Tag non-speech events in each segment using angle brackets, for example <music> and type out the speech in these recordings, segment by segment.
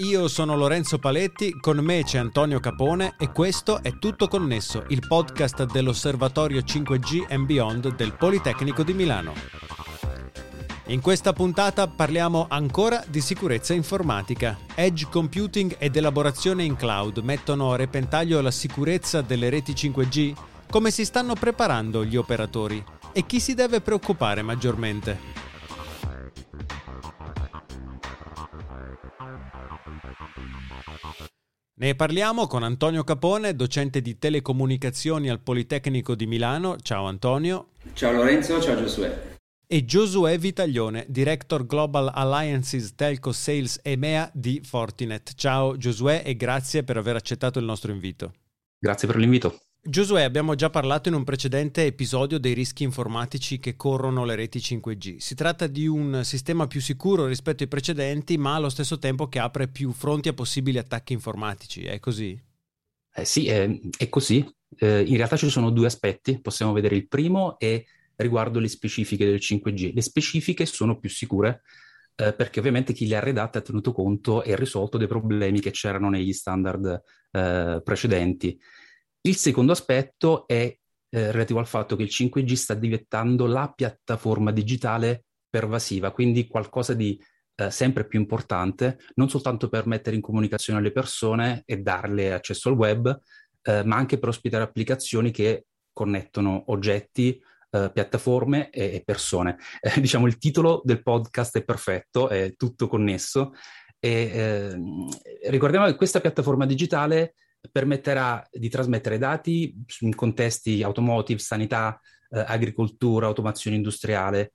io sono Lorenzo Paletti, con me c'è Antonio Capone e questo è Tutto Connesso, il podcast dell'Osservatorio 5G and Beyond del Politecnico di Milano. In questa puntata parliamo ancora di sicurezza informatica. Edge computing ed elaborazione in cloud mettono a repentaglio la sicurezza delle reti 5G? Come si stanno preparando gli operatori? E chi si deve preoccupare maggiormente? Ne parliamo con Antonio Capone, docente di telecomunicazioni al Politecnico di Milano. Ciao Antonio. Ciao Lorenzo, ciao Giosuè. E Giosuè Vitaglione, Director Global Alliances Telco Sales EMEA di Fortinet. Ciao Giosuè e grazie per aver accettato il nostro invito. Grazie per l'invito. Giosuè, abbiamo già parlato in un precedente episodio dei rischi informatici che corrono le reti 5G. Si tratta di un sistema più sicuro rispetto ai precedenti, ma allo stesso tempo che apre più fronti a possibili attacchi informatici. È così? Eh sì, è, è così. Eh, in realtà ci sono due aspetti. Possiamo vedere il primo è riguardo le specifiche del 5G. Le specifiche sono più sicure eh, perché ovviamente chi le ha redatte ha tenuto conto e risolto dei problemi che c'erano negli standard eh, precedenti. Il secondo aspetto è eh, relativo al fatto che il 5G sta diventando la piattaforma digitale pervasiva, quindi qualcosa di eh, sempre più importante, non soltanto per mettere in comunicazione le persone e darle accesso al web, eh, ma anche per ospitare applicazioni che connettono oggetti, eh, piattaforme e, e persone. <laughs> Eh, diciamo il titolo del podcast è perfetto, è tutto connesso. E, ehm, ricordiamo che questa piattaforma digitale permetterà di trasmettere dati in contesti automotive, sanità, eh, agricoltura, automazione industriale.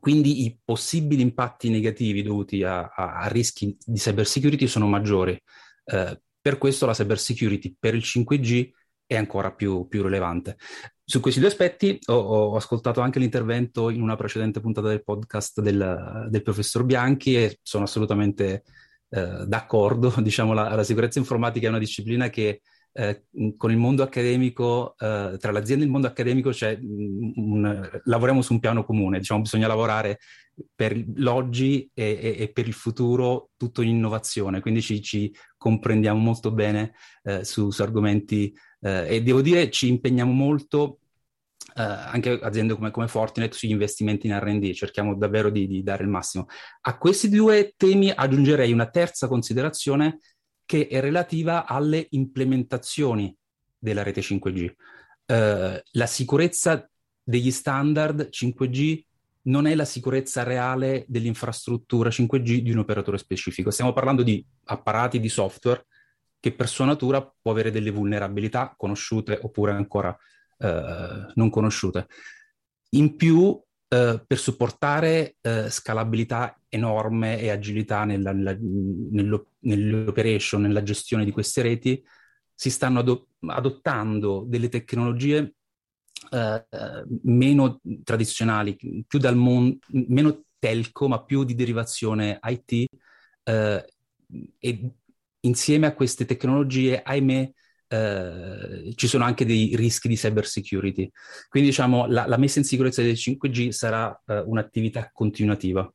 Quindi i possibili impatti negativi dovuti a, a, a rischi di cyber security sono maggiori. Eh, per questo la cyber security per il 5G è ancora più, più rilevante. Su questi due aspetti ho, ho, ascoltato anche l'intervento in una precedente puntata del podcast del, del professor Bianchi e sono assolutamente eh, d'accordo, <laughs> diciamo la, la, sicurezza informatica è una disciplina che eh, con il mondo accademico, eh, tra l'azienda e il mondo accademico c'è un, un, lavoriamo su un piano comune, diciamo bisogna lavorare per l'oggi e, e, e per il futuro tutto in innovazione, quindi ci, ci comprendiamo molto bene eh, su, su, argomenti eh, e devo dire ci impegniamo molto eh, anche aziende come, come, Fortinet sugli investimenti in RD, cerchiamo davvero di, di, dare il massimo. A questi due temi aggiungerei una terza considerazione che è relativa alle implementazioni della rete 5G. Eh, la sicurezza degli standard 5G non è la sicurezza reale dell'infrastruttura 5G di un operatore specifico. Stiamo parlando di apparati di software che per sua natura può avere delle vulnerabilità conosciute oppure ancora eh, non conosciute. In più, eh, per supportare eh, scalabilità enorme e agilità nella, nella, nello, nell'operation, nella gestione di queste reti, si stanno ado- adottando delle tecnologie eh, meno tradizionali, più dal mondo, meno telco, ma più di derivazione IT. Eh, e insieme a queste tecnologie, ahimè, eh, ci sono anche dei rischi di cyber security. Quindi diciamo la, la messa in sicurezza del 5G sarà eh, un'attività continuativa.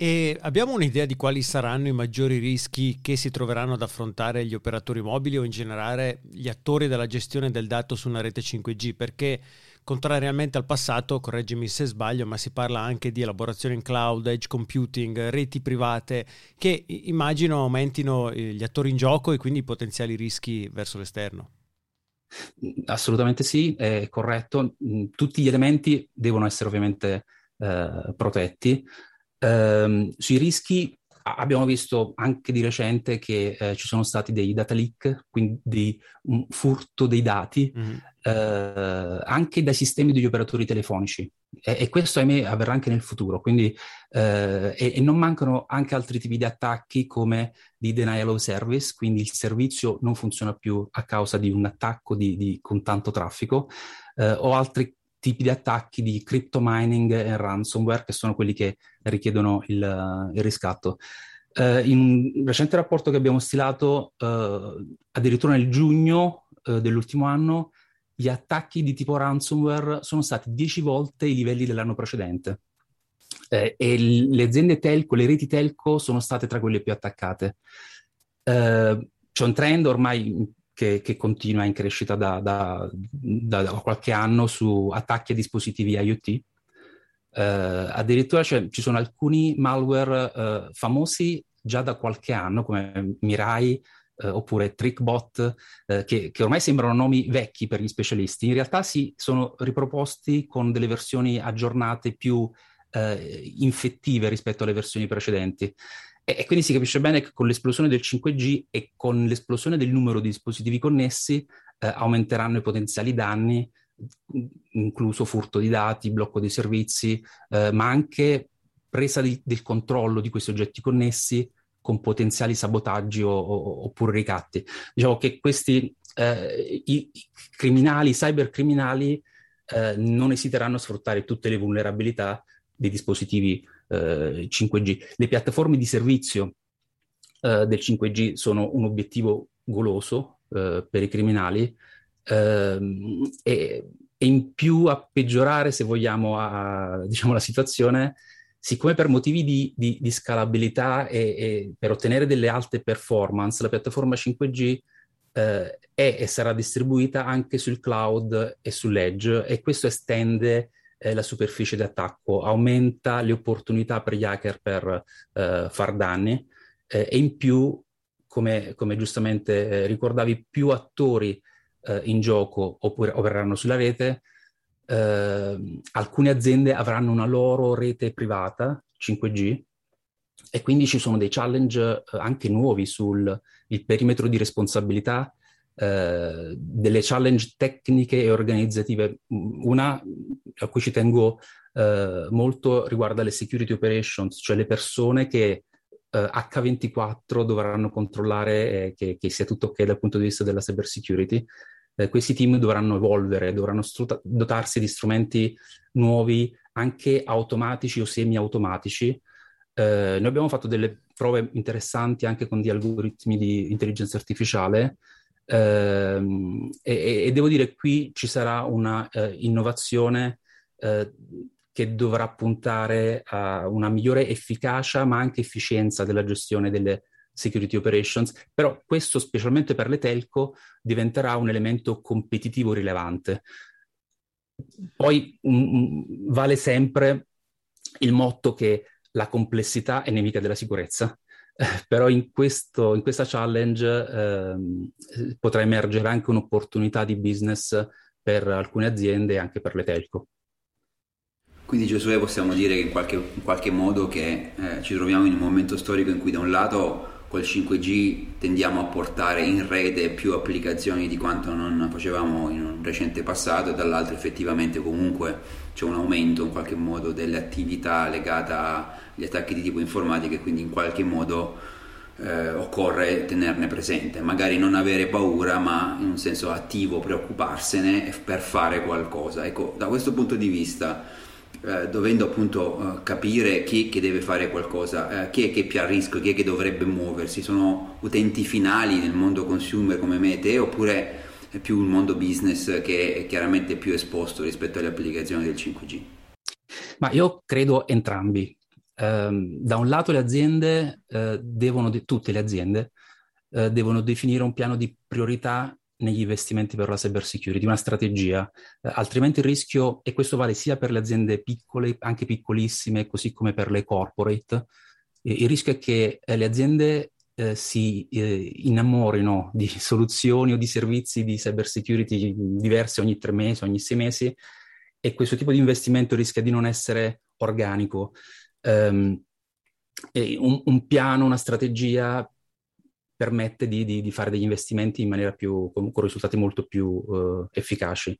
E abbiamo un'idea di quali saranno i maggiori rischi che si troveranno ad affrontare gli operatori mobili o in generale gli attori della gestione del dato su una rete 5G? Perché contrariamente al passato, correggimi se sbaglio, ma si parla anche di elaborazione in cloud, edge computing, reti private, che immagino aumentino eh, gli attori in gioco e quindi i potenziali rischi verso l'esterno. Assolutamente sì, è corretto. Tutti gli elementi devono essere ovviamente eh, protetti. Um, sui rischi abbiamo visto anche di recente che eh, ci sono stati dei data leak, quindi un furto dei dati, mm-hmm. eh, anche dai sistemi degli operatori telefonici. E, e, questo, ahimè, avverrà anche nel futuro. Quindi, eh, e, e, non mancano anche altri tipi di attacchi come di denial of service, quindi il servizio non funziona più a causa di un attacco di, di, con tanto traffico, eh, o altri tipi di attacchi di crypto mining e ransomware, che sono quelli che richiedono il, il riscatto. Uh, in un recente rapporto che abbiamo stilato, uh, addirittura nel giugno uh, dell'ultimo anno, gli attacchi di tipo ransomware sono stati 10 volte i livelli dell'anno precedente. eh, e le aziende telco, le reti telco sono state tra quelle più attaccate. Eh, c'è un trend ormai che, che continua in crescita da, da, da, da, qualche anno su attacchi a dispositivi IoT. Eh, addirittura ci sono alcuni malware eh, famosi già da qualche anno, come Mirai, eh, oppure TrickBot, che, che, ormai sembrano nomi vecchi per gli specialisti, in realtà si sono riproposti con delle versioni aggiornate più infettive rispetto alle versioni precedenti. E, quindi si capisce bene che con l'esplosione del 5G e con l'esplosione del numero di dispositivi connessi eh, aumenteranno i potenziali danni, incluso furto di dati, blocco dei servizi, eh, ma anche presa di, del controllo di questi oggetti connessi con potenziali sabotaggi o, o, oppure ricatti. Diciamo che questi eh, i, i criminali, i cybercriminali, eh, non esiteranno a sfruttare tutte le vulnerabilità dei dispositivi eh, 5G. Le piattaforme di servizio eh, del 5G sono un obiettivo goloso eh, per i criminali ehm, e, e, in più a peggiorare, se vogliamo, a, diciamo, la situazione siccome per motivi di, di, di scalabilità e, e, per ottenere delle alte performance, la piattaforma 5G eh, è e sarà distribuita anche sul cloud e sull'edge e questo estende eh, la superficie di attacco, aumenta le opportunità per gli hacker per eh, far danni eh, e in più, come, come giustamente eh, ricordavi, più attori eh, in gioco oppure opereranno sulla rete, alcune aziende avranno una loro rete privata 5G e quindi ci sono dei challenge anche nuovi sul perimetro di responsabilità, eh, delle challenge tecniche e organizzative. Una a cui ci tengo eh, molto riguarda le security operations, cioè le persone che eh, H24 dovranno controllare che, che sia tutto ok dal punto di vista della cyber security eh, questi team dovranno evolvere, dovranno strut- dotarsi di strumenti nuovi, anche automatici o semi-automatici. Eh, noi abbiamo fatto delle prove interessanti anche con gli algoritmi di intelligenza artificiale eh, e, e, devo dire qui ci sarà una eh, innovazione eh, che dovrà puntare a una migliore efficacia ma anche efficienza della gestione delle, security operations, però questo specialmente per le telco diventerà un elemento competitivo rilevante. Poi um, vale sempre il motto che la complessità è nemica della sicurezza, <laughs> però in, questo, in, questa challenge eh, potrà emergere anche un'opportunità di business per alcune aziende e anche per le telco. Quindi Giosuè possiamo dire che in qualche, in qualche modo che eh, ci troviamo in un momento storico in cui da un lato col 5G tendiamo a portare in rete più applicazioni di quanto non facevamo in un recente passato e dall'altro effettivamente comunque c'è un aumento in qualche modo delle attività legate agli attacchi di tipo informatico e quindi in qualche modo eh, occorre tenerne presente, magari non avere paura ma in un senso attivo preoccuparsene per fare qualcosa. Ecco, da questo punto di vista eh, dovendo appunto eh, capire chi che deve fare qualcosa, eh, chi è che è più a rischio, chi è che dovrebbe muoversi, sono utenti finali nel mondo consumer come me e te oppure è più un mondo business che è chiaramente più esposto rispetto alle applicazioni del 5G? Ma io credo entrambi. Um, da un lato le aziende uh, devono, de- tutte le aziende, uh, devono definire un piano di priorità negli investimenti per la cyber security, una strategia, eh, altrimenti il rischio, e questo vale sia per le aziende piccole, anche piccolissime, così come per le corporate, eh, il rischio è che eh, le aziende eh, si eh, innamorino di <laughs> soluzioni o di servizi di cyber security diversi ogni tre mesi, ogni sei mesi, e questo tipo di investimento rischia di non essere organico. Um, un, un piano, una strategia permette di, di, di, fare degli investimenti in maniera più, con, con risultati molto più uh, efficaci.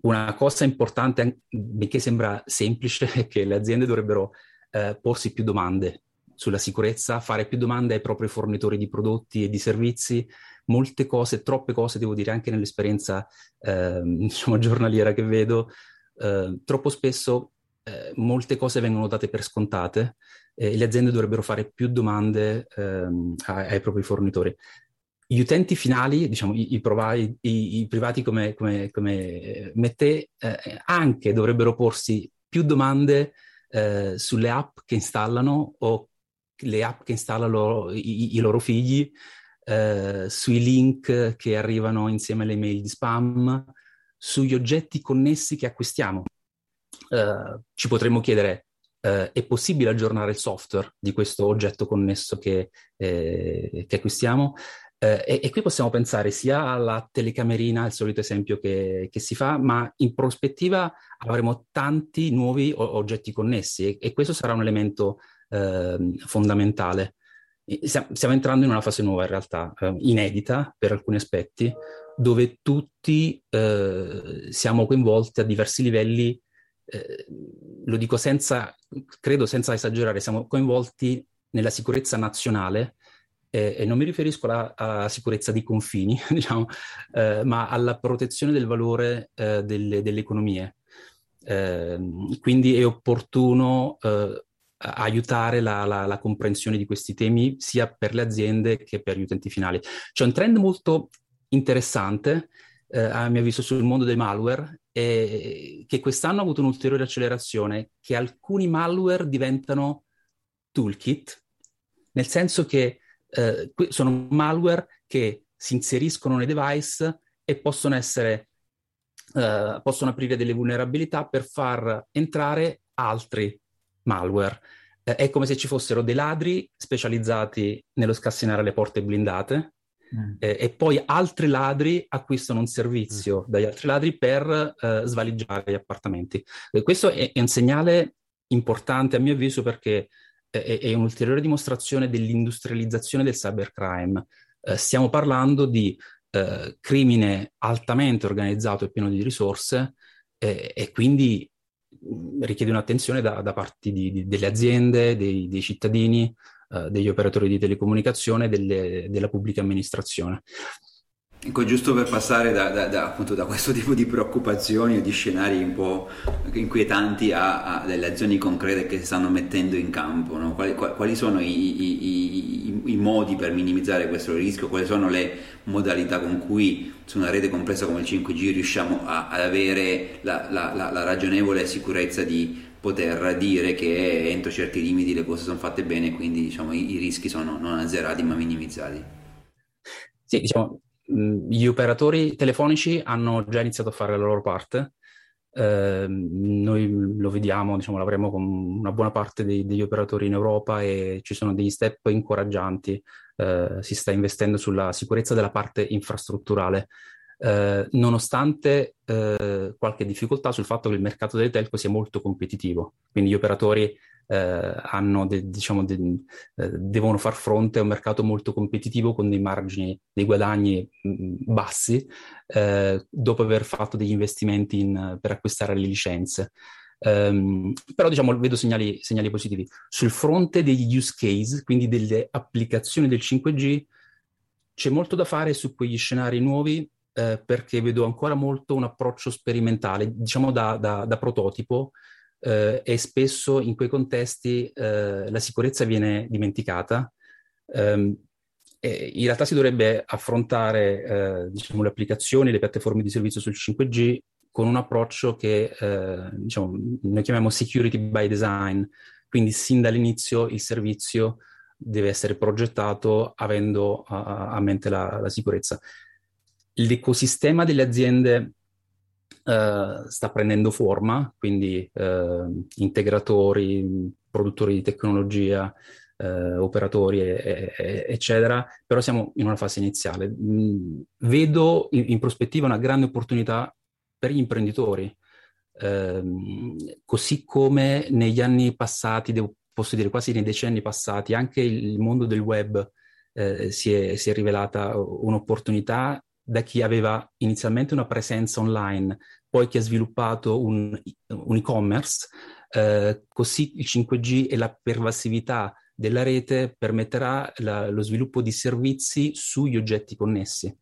Una cosa importante, benché sembra semplice, <laughs> è che le aziende dovrebbero uh, porsi più domande sulla sicurezza, fare più domande ai propri fornitori di prodotti e di servizi, molte cose, troppe cose, devo dire, anche nell'esperienza <laughs> uh, diciamo, giornaliera che vedo, eh, troppo spesso molte cose vengono date per scontate eh, le aziende dovrebbero fare più domande ehm, ai, ai, propri fornitori. Gli utenti finali, diciamo i, i, provi, i, i privati come, come, come me te, eh, anche dovrebbero porsi più domande eh, sulle app che installano o le app che installano i, i loro figli, eh, sui link che arrivano insieme alle mail di spam, sugli oggetti connessi che acquistiamo. Uh, ci potremmo chiedere, uh, è possibile aggiornare il software di questo oggetto connesso che, eh, che acquistiamo? Uh, e, e, qui possiamo pensare sia alla telecamerina, il solito esempio che, che, si fa, ma in prospettiva avremo tanti nuovi o- oggetti connessi e, e, questo sarà un elemento ehm, fondamentale. Stiamo entrando in una fase nuova in realtà, eh, inedita per alcuni aspetti, dove tutti eh, siamo coinvolti a diversi livelli, eh, lo dico senza, credo senza esagerare, siamo coinvolti nella sicurezza nazionale eh, e non mi riferisco alla, sicurezza di confini, <laughs> diciamo, eh, ma alla protezione del valore eh, delle, delle, economie. Ehm, quindi è opportuno aiutare la, la, la, comprensione di questi temi sia per le aziende che per gli utenti finali. C'è un trend molto interessante, eh, a mio avviso, sul mondo dei malware, e che quest'anno ha avuto un'ulteriore accelerazione, che alcuni malware diventano toolkit, nel senso che eh, sono malware che si inseriscono nei device e possono essere, eh, possono aprire delle vulnerabilità per far entrare altri malware. Eh, è come se ci fossero dei ladri specializzati nello scassinare le porte blindate mm. eh, e poi altri ladri acquistano un servizio mm. dagli altri ladri per eh, svaligiare gli appartamenti. Eh, questo è, è, un segnale importante a mio avviso perché è, è un'ulteriore dimostrazione dell'industrializzazione del cybercrime. Eh, stiamo parlando di eh, crimine altamente organizzato e pieno di risorse e quindi richiede un'attenzione da, da parte di, di, delle aziende, dei, dei cittadini, eh, degli operatori di telecomunicazione, delle, della pubblica amministrazione. Ecco, giusto per passare da, da, da, appunto, da, questo <laughs> tipo di preoccupazioni o di scenari un po' inquietanti a, a delle azioni concrete che si stanno mettendo in campo, no? quali, quali, sono i, i, i, i, modi per minimizzare questo rischio, quali sono le modalità con cui su una rete complessa come il 5G riusciamo a, ad avere la, la, la, la ragionevole sicurezza di poter dire che entro certi limiti le cose sono fatte bene, quindi diciamo, i, rischi sono non azzerati ma minimizzati. Sì, diciamo, gli operatori telefonici hanno già iniziato a fare la loro parte. Eh, noi lo vediamo, diciamo, lavoriamo con una buona parte dei, degli operatori in Europa e ci sono degli step incoraggianti. Eh, si sta investendo sulla sicurezza della parte infrastrutturale, eh, nonostante eh, qualche difficoltà sul fatto che il mercato delle telco sia molto competitivo. Quindi gli operatori eh, de, diciamo de, eh, devono far fronte a un mercato molto competitivo con dei margini, dei guadagni mh, mm, bassi, eh, dopo aver fatto degli investimenti in, per acquistare le licenze. Um, però diciamo vedo segnali, segnali, positivi. Sul fronte degli use case, quindi delle applicazioni del 5G, c'è molto da fare su quegli scenari nuovi eh, perché vedo ancora molto un approccio sperimentale, diciamo da, da, da prototipo, eh, e spesso in quei contesti eh, la sicurezza viene dimenticata. Um, in realtà si dovrebbe affrontare eh, diciamo, le applicazioni, le piattaforme di servizio sul 5G con un approccio che eh, diciamo, noi chiamiamo security by design, quindi sin dall'inizio il servizio deve essere progettato avendo a, a mente la, la sicurezza. L'ecosistema delle aziende uh, sta prendendo forma, quindi uh, integratori, produttori di tecnologia, uh, operatori, e, e, eccetera, però siamo in una fase iniziale. Mm, vedo in, in, prospettiva una grande opportunità per gli imprenditori, ehm, così come negli anni passati, devo, posso dire quasi nei decenni passati, anche il mondo del web si, è, si, è, rivelata un'opportunità da chi aveva inizialmente una presenza online, poi chi ha sviluppato un, un e-commerce, eh, così il 5G e la pervasività della rete permetterà la, lo sviluppo di servizi sugli oggetti connessi.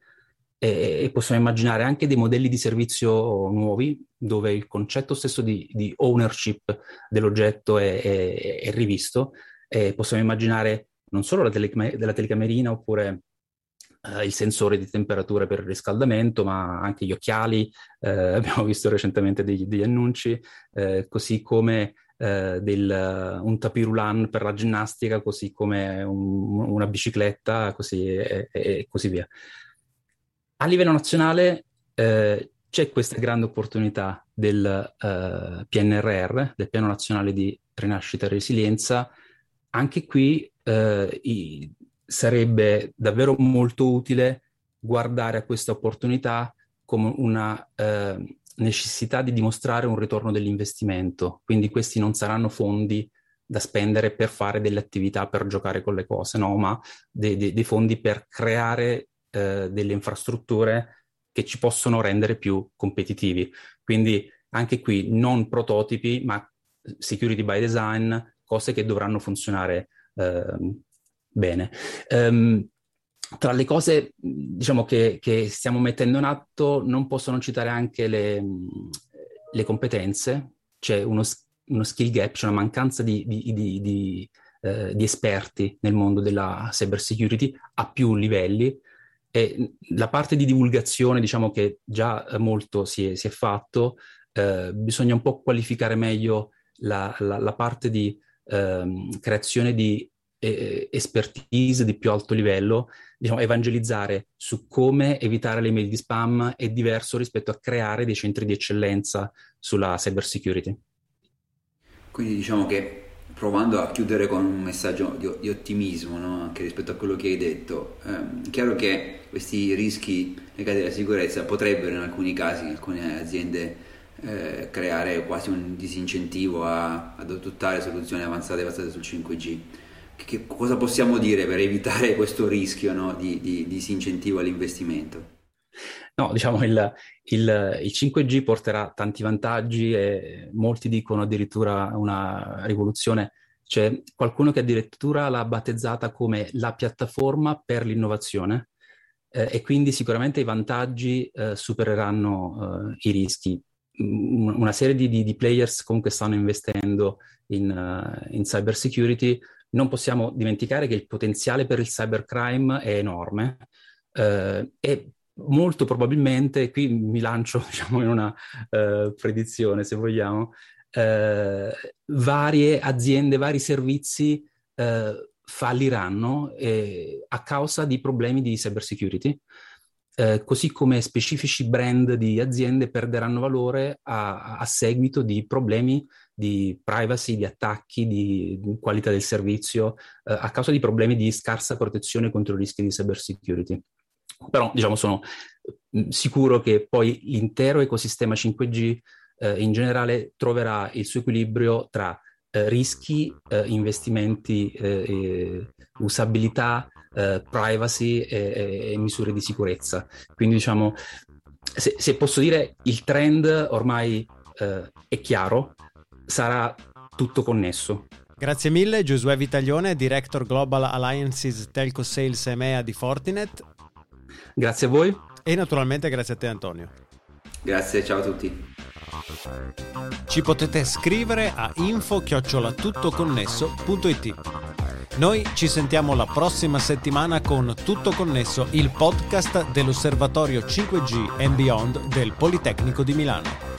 E, e, possiamo immaginare anche dei modelli di servizio nuovi dove il concetto stesso di, di ownership dell'oggetto è, è, è rivisto. E possiamo immaginare non solo la, tele, la telecamerina oppure eh, il sensore di temperatura per il riscaldamento, ma anche gli occhiali, eh, <laughs> abbiamo visto recentemente degli, degli annunci, eh, così come eh, del, un tapirulan per la ginnastica, così come un, una bicicletta, così e, e, così via. A livello nazionale eh, c'è questa grande opportunità del PNRR, del Piano Nazionale di Rinascita e Resilienza. Anche qui uh, i, sarebbe davvero molto utile guardare a questa opportunità come una uh, necessità di dimostrare un ritorno dell'investimento. Quindi questi non saranno fondi da spendere per fare delle attività, per giocare con le cose, no? ma dei, dei, dei fondi per creare delle infrastrutture che ci possono rendere più competitivi. Quindi anche qui non prototipi, ma security by design, cose che dovranno funzionare eh, bene. Um, tra le cose diciamo, che, che, stiamo mettendo in atto non posso non citare anche le, le competenze, c'è uno, uno, skill gap, c'è una mancanza di, di, di, di eh, esperti nel mondo della cyber security a più livelli, e la parte di divulgazione, diciamo che già molto si è, si è fatto, eh, bisogna un po' qualificare meglio la, la, la parte di eh, creazione di eh, expertise di più alto livello, diciamo, evangelizzare su come evitare le email di spam è diverso rispetto a creare dei centri di eccellenza sulla cyber security. Quindi diciamo che provando a chiudere con un messaggio di, di ottimismo no? anche rispetto a quello che hai detto, ehm, chiaro che questi rischi legati alla sicurezza potrebbero in alcuni casi, in alcune aziende, eh, creare quasi un disincentivo a, ad adottare soluzioni avanzate basate sul 5G. Che, cosa possiamo dire per evitare <laughs> questo rischio no? di, di, disincentivo all'investimento? No, diciamo il, il, il, 5G porterà tanti vantaggi e molti dicono addirittura una rivoluzione. C'è qualcuno che addirittura l'ha battezzata come la piattaforma per l'innovazione eh, e quindi sicuramente i vantaggi eh, supereranno eh, i rischi. Una serie di, di, players comunque stanno investendo in, uh, in cyber security. Non possiamo dimenticare che il potenziale per il cybercrime è enorme uh, e molto probabilmente, qui mi lancio <laughs> diciamo, in una uh, predizione se vogliamo, uh, varie aziende, vari servizi uh, falliranno eh, a causa di problemi di cyber security. Eh, così come specifici brand di aziende perderanno valore a, a, seguito di problemi di privacy, di attacchi, di, qualità del servizio, eh, a causa di problemi di scarsa protezione contro i rischi di cyber security. Però diciamo sono mm, sicuro che poi l'intero ecosistema 5G eh, in generale troverà il suo equilibrio tra eh, rischi, eh, investimenti, eh, usabilità, eh, privacy e, e, misure di sicurezza. Quindi diciamo, se, se posso dire, il trend ormai eh, è chiaro, sarà tutto connesso. Grazie mille Giosuè Vitaglione, Director Global Alliances Telco Sales EMEA di Fortinet. Grazie a voi. E naturalmente grazie a te Antonio. Grazie, ciao a tutti. Ci potete scrivere a info-tuttoconnesso.it. Noi ci sentiamo la prossima settimana con Tutto Connesso, il podcast dell'Osservatorio 5G and Beyond del Politecnico di Milano.